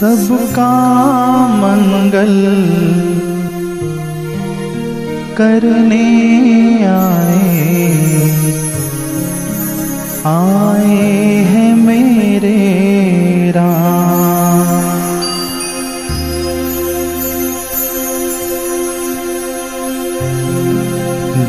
सबका मंगल करने आए। आए हैं मेरे राम।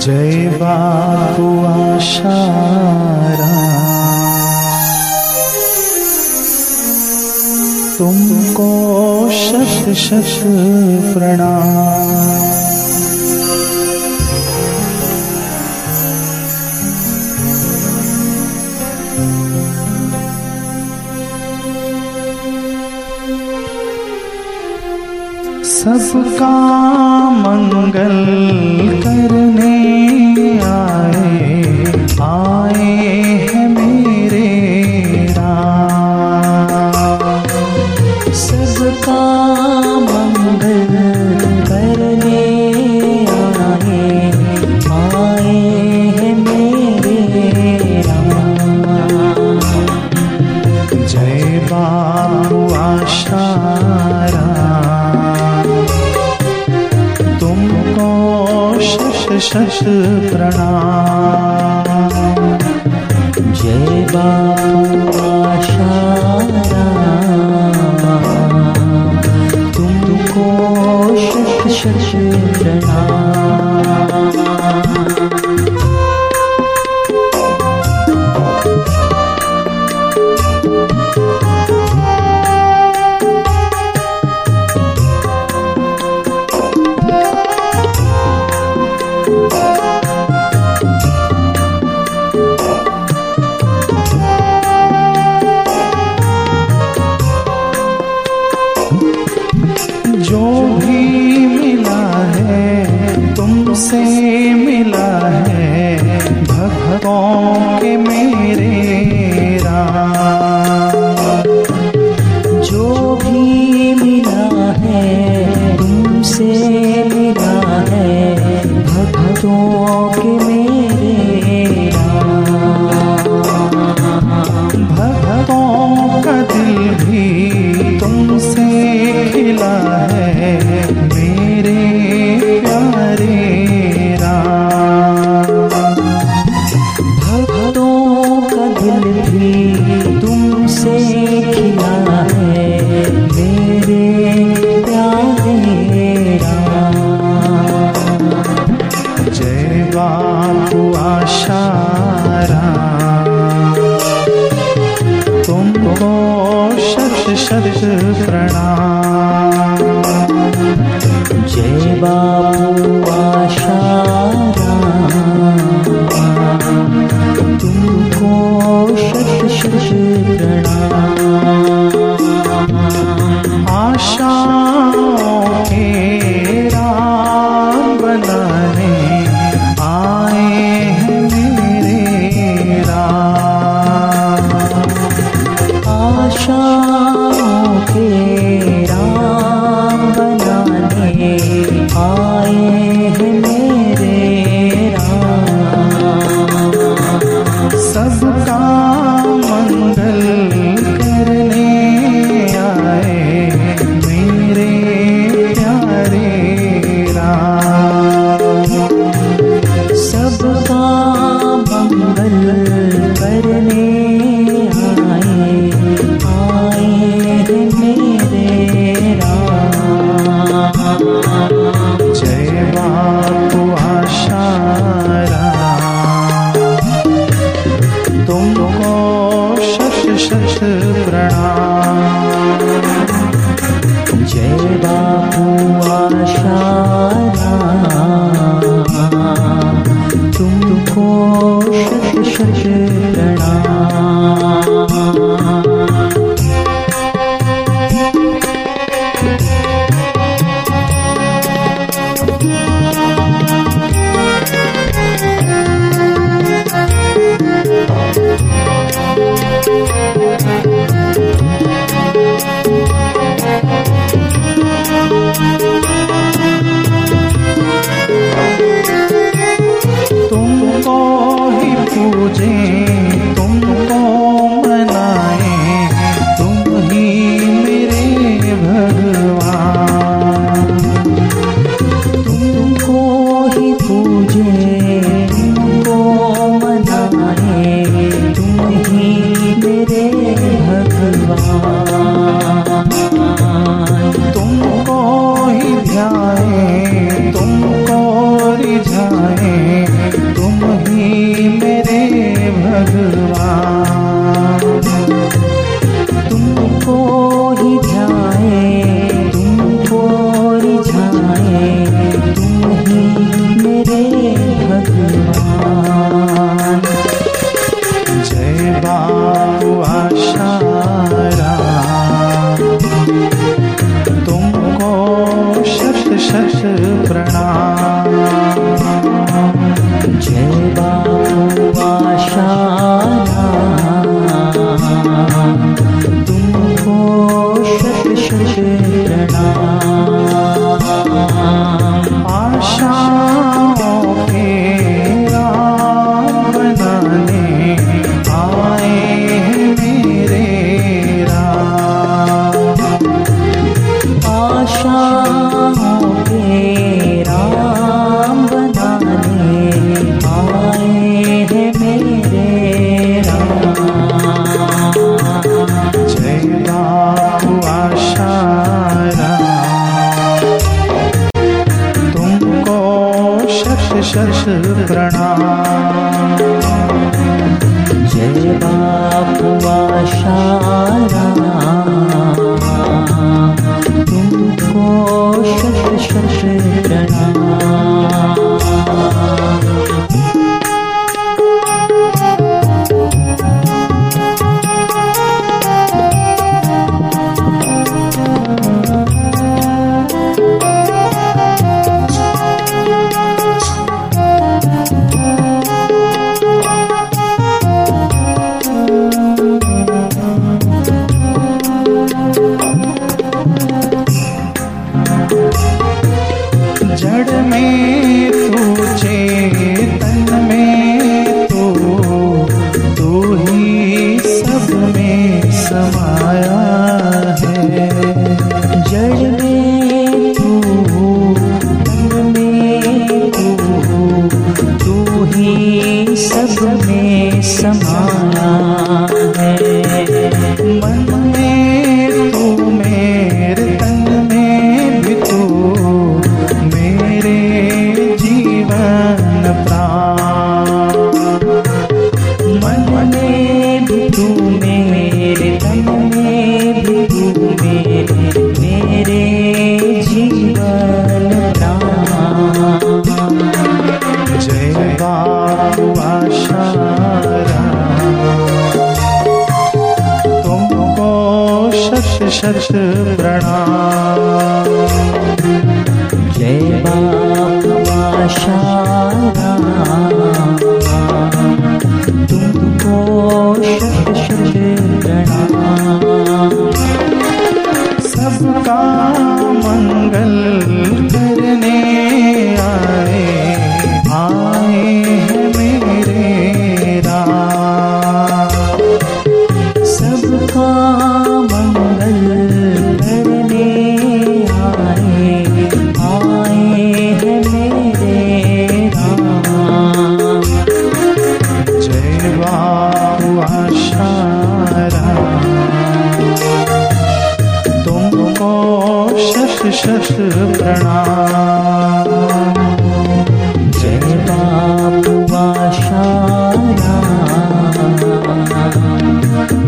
जय बाबू आशारा शत शत प्रणाम। सबका मंगल करने शरणा सदसु प्रणा तुझे शश प्रणाम जय बापू आशाराम तुमको शश शश प्रणाम णा जय प्रणाम जय बाबुआशाया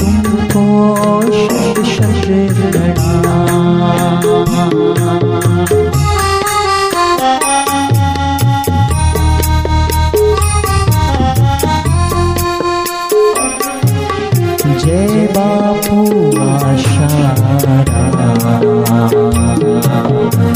तुमको जय बापू आशारा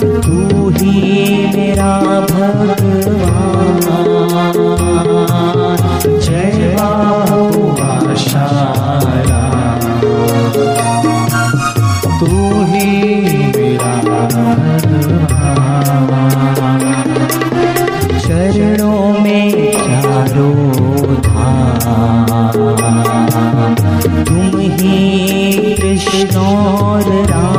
तू ही मेरा भगवान। जय बाबू आशारा। तू ही मेरा भगवान। चरणों में चारों धाम। तुम ही कृष्ण और राम।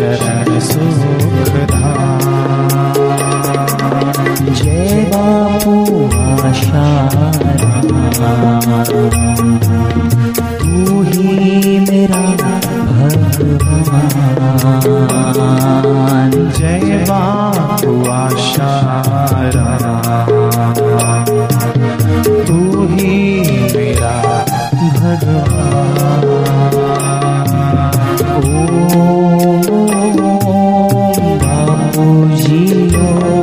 शरण सुखधा जय बापू आशा Señor.